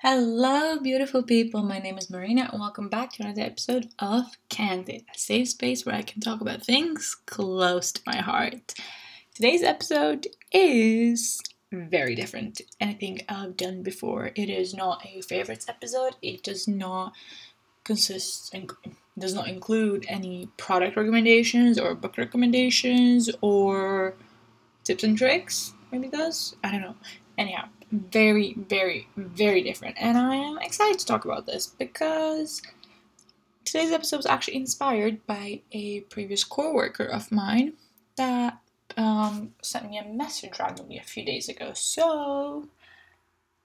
Hello, beautiful people. My name is Marina, and welcome back to another episode of Candid, a safe space where I can talk about things close to my heart. Today's episode is very different anything I've done before. It is not a favorites episode. It does not consist and does not include any product recommendations or book recommendations or tips and tricks. Maybe does. I don't know. Anyhow, very, very, very different. And I am excited to talk about this because today's episode was actually inspired by a previous co-worker of mine that um, sent me a message randomly a few days ago. So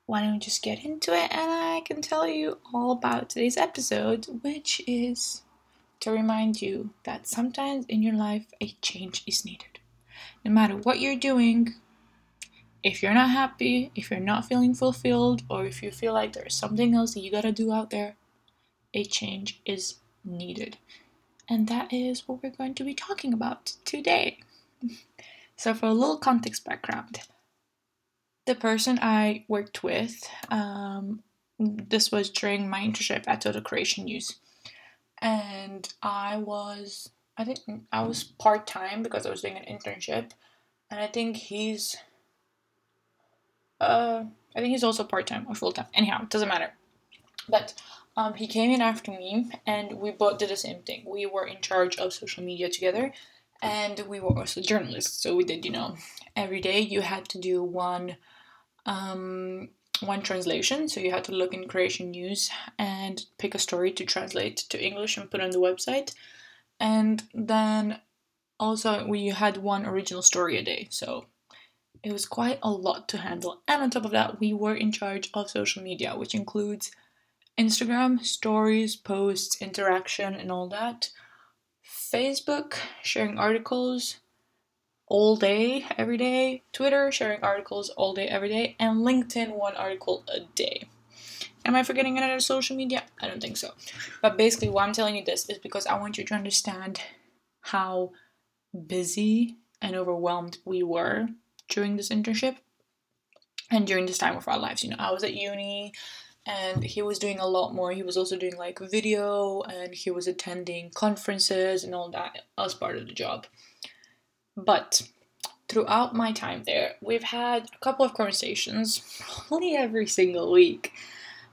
why don't we just get into it and I can tell you all about today's episode, which is to remind you that sometimes in your life a change is needed. No matter what you're doing, if you're not happy, if you're not feeling fulfilled, or if you feel like there's something else that you gotta do out there, a change is needed. And that is what we're going to be talking about today. So, for a little context background, the person I worked with, um, this was during my internship at Total Croatia News. And I was, I think I was part time because I was doing an internship. And I think he's uh, I think he's also part time or full time. Anyhow, it doesn't matter. But um, he came in after me, and we both did the same thing. We were in charge of social media together, and we were also journalists. So we did, you know, every day you had to do one, um, one translation. So you had to look in Croatian News and pick a story to translate to English and put on the website, and then also we had one original story a day. So it was quite a lot to handle. And on top of that, we were in charge of social media, which includes Instagram, stories, posts, interaction, and all that. Facebook, sharing articles all day, every day. Twitter, sharing articles all day, every day. And LinkedIn, one article a day. Am I forgetting another social media? I don't think so. But basically, why I'm telling you this is because I want you to understand how busy and overwhelmed we were during this internship and during this time of our lives. You know, I was at uni and he was doing a lot more. He was also doing like video and he was attending conferences and all that as part of the job. But throughout my time there, we've had a couple of conversations, probably every single week,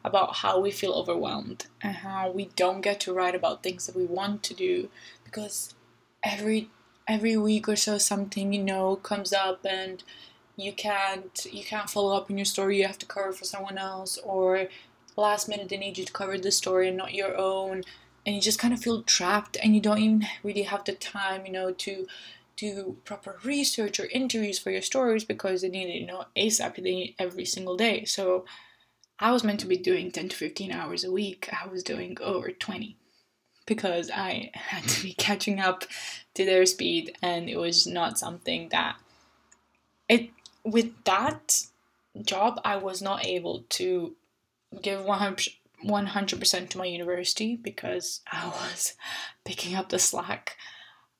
about how we feel overwhelmed and how we don't get to write about things that we want to do because every every week or so something you know comes up and you can't you can't follow up in your story you have to cover for someone else or last minute they need you to cover the story and not your own and you just kind of feel trapped and you don't even really have the time you know to do proper research or interviews for your stories because they need you know asap they need every single day. So i was meant to be doing 10 to 15 hours a week. I was doing over 20 because I had to be catching up to their speed and it was not something that it with that job I was not able to give 100 100% to my university because I was picking up the slack.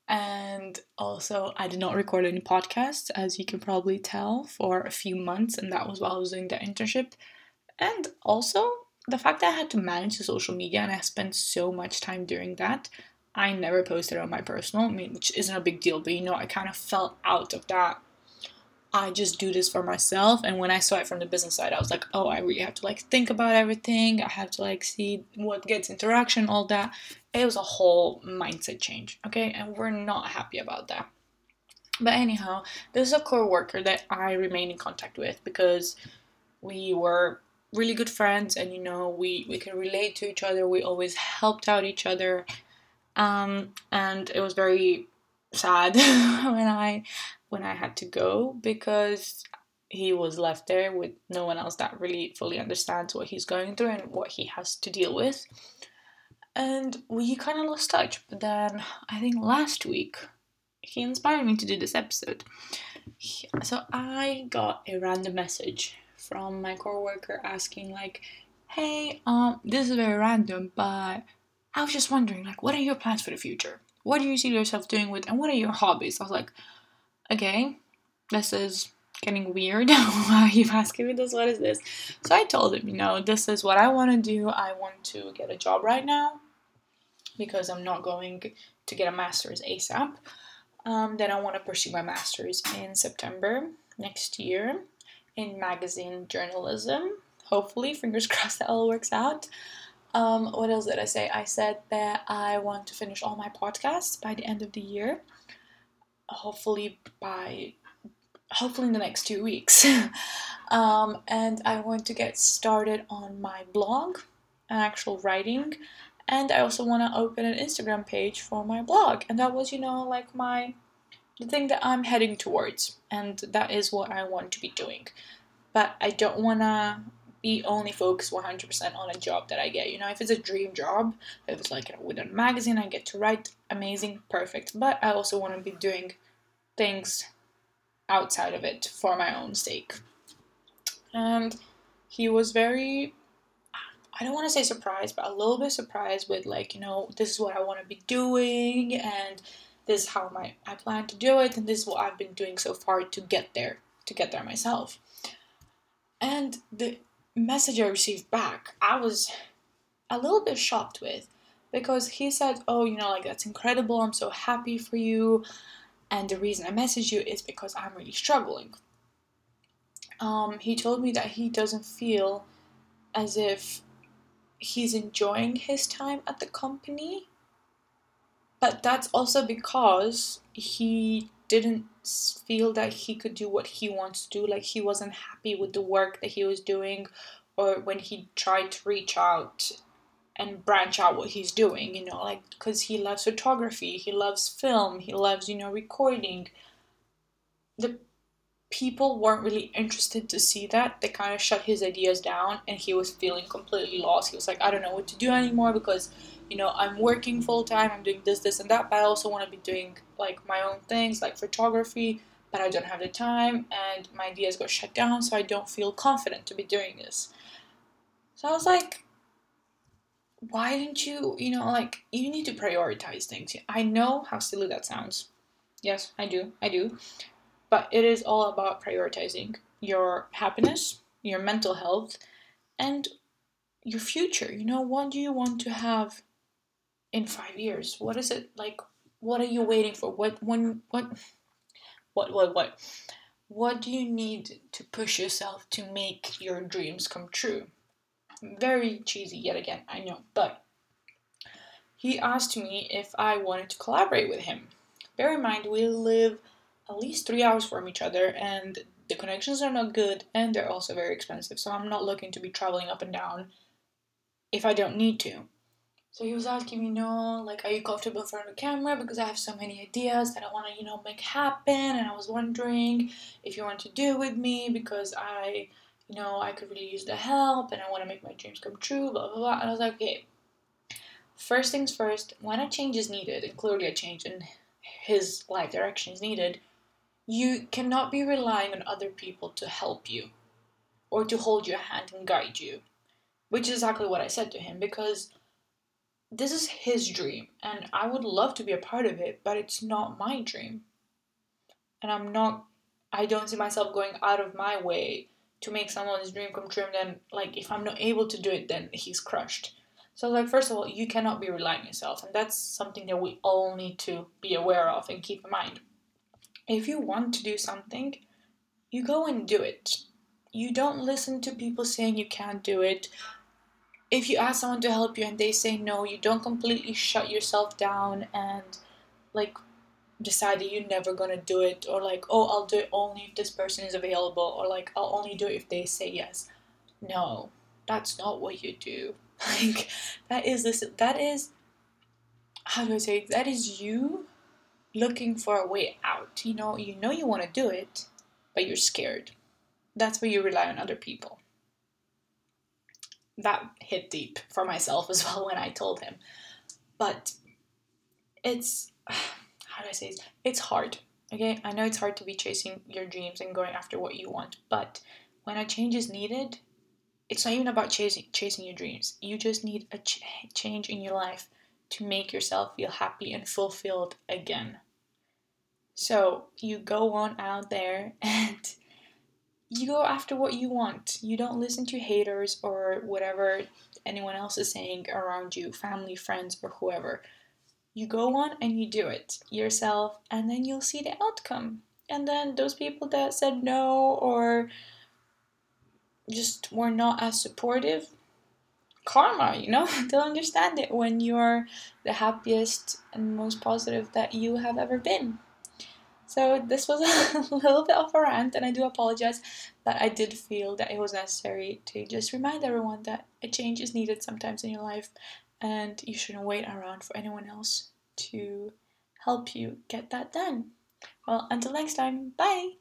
And also I did not record any podcasts as you can probably tell for a few months and that was while I was doing the internship. And also the fact that I had to manage the social media and I spent so much time doing that, I never posted on my personal, I mean, which isn't a big deal, but you know, I kind of fell out of that. I just do this for myself. And when I saw it from the business side, I was like, oh, I really have to like think about everything. I have to like see what gets interaction, all that. It was a whole mindset change, okay? And we're not happy about that. But anyhow, this is a core worker that I remain in contact with because we were really good friends and you know we we can relate to each other. We always helped out each other. Um, and it was very sad when i when i had to go because he was left there with no one else that really fully understands what he's going through and what he has to deal with. And we kind of lost touch but then i think last week he inspired me to do this episode. So i got a random message from my coworker asking like, "Hey, um, this is very random, but I was just wondering, like, what are your plans for the future? What do you see yourself doing with, and what are your hobbies?" I was like, "Okay, this is getting weird. Why are you asking me this? What is this? So I told him, you know, this is what I want to do. I want to get a job right now because I'm not going to get a master's ASAP. Um, then I want to pursue my master's in September next year in magazine journalism. Hopefully, fingers crossed that all works out. Um, what else did I say? I said that I want to finish all my podcasts by the end of the year. Hopefully by hopefully in the next two weeks. um, and I want to get started on my blog and actual writing. And I also want to open an Instagram page for my blog. And that was, you know, like my the thing that I'm heading towards. And that is what I want to be doing. But I don't want to be only focused 100% on a job that I get. You know, if it's a dream job, if it's like you know, with a magazine, I get to write, amazing, perfect. But I also want to be doing things outside of it for my own sake. And he was very, I don't want to say surprised, but a little bit surprised with, like, you know, this is what I want to be doing, and this is how my, I plan to do it, and this is what I've been doing so far to get there, to get there myself. And the message I received back, I was a little bit shocked with because he said, Oh, you know, like that's incredible. I'm so happy for you. And the reason I message you is because I'm really struggling. Um, he told me that he doesn't feel as if he's enjoying his time at the company. But that's also because he didn't feel that he could do what he wants to do. Like he wasn't happy with the work that he was doing, or when he tried to reach out and branch out what he's doing, you know, like because he loves photography, he loves film, he loves, you know, recording. The people weren't really interested to see that. They kind of shut his ideas down and he was feeling completely lost. He was like, I don't know what to do anymore because, you know, I'm working full time, I'm doing this, this, and that, but I also want to be doing like my own things like photography, but I don't have the time and my ideas got shut down, so I don't feel confident to be doing this. So I was like, why didn't you, you know, like, you need to prioritize things. I know how silly that sounds. Yes, I do. I do. But it is all about prioritizing your happiness, your mental health, and your future. You know, what do you want to have in five years? What is it like? What are you waiting for? What, when, what, what, what, what? What do you need to push yourself to make your dreams come true? Very cheesy yet again, I know, but he asked me if I wanted to collaborate with him. Bear in mind, we live at least three hours from each other, and the connections are not good, and they're also very expensive. So I'm not looking to be traveling up and down if I don't need to. So he was asking me, no, like, are you comfortable in front of the camera? Because I have so many ideas that I want to, you know, make happen. And I was wondering if you want to do it with me because I you know, I could really use the help and I want to make my dreams come true, blah, blah, blah. And I was like, okay, first things first, when a change is needed, and clearly a change in his life direction is needed, you cannot be relying on other people to help you or to hold your hand and guide you, which is exactly what I said to him because this is his dream and I would love to be a part of it, but it's not my dream. And I'm not, I don't see myself going out of my way to make someone's dream come true and then like if i'm not able to do it then he's crushed. So like first of all you cannot be relying on yourself and that's something that we all need to be aware of and keep in mind. If you want to do something you go and do it. You don't listen to people saying you can't do it if you ask someone to help you and they say no you don't completely shut yourself down and like decide that you're never gonna do it or like oh i'll do it only if this person is available or like i'll only do it if they say yes. No that's not what you do. Like that is this that is how do i say that is you looking for a way out. You know you know you want to do it but you're scared. That's where you rely on other people that hit deep for myself as well when i told him but it's how do I say this? It's hard. Okay, I know it's hard to be chasing your dreams and going after what you want, but when a change is needed, it's not even about chasing chasing your dreams. You just need a ch- change in your life to make yourself feel happy and fulfilled again. So you go on out there and you go after what you want. You don't listen to haters or whatever anyone else is saying around you, family, friends, or whoever. You go on and you do it yourself, and then you'll see the outcome. And then those people that said no or just were not as supportive, karma, you know, they'll understand it when you're the happiest and most positive that you have ever been. So this was a little bit of a rant, and I do apologize, but I did feel that it was necessary to just remind everyone that a change is needed sometimes in your life, and you shouldn't wait around for anyone else to help you get that done. Well, until next time, bye!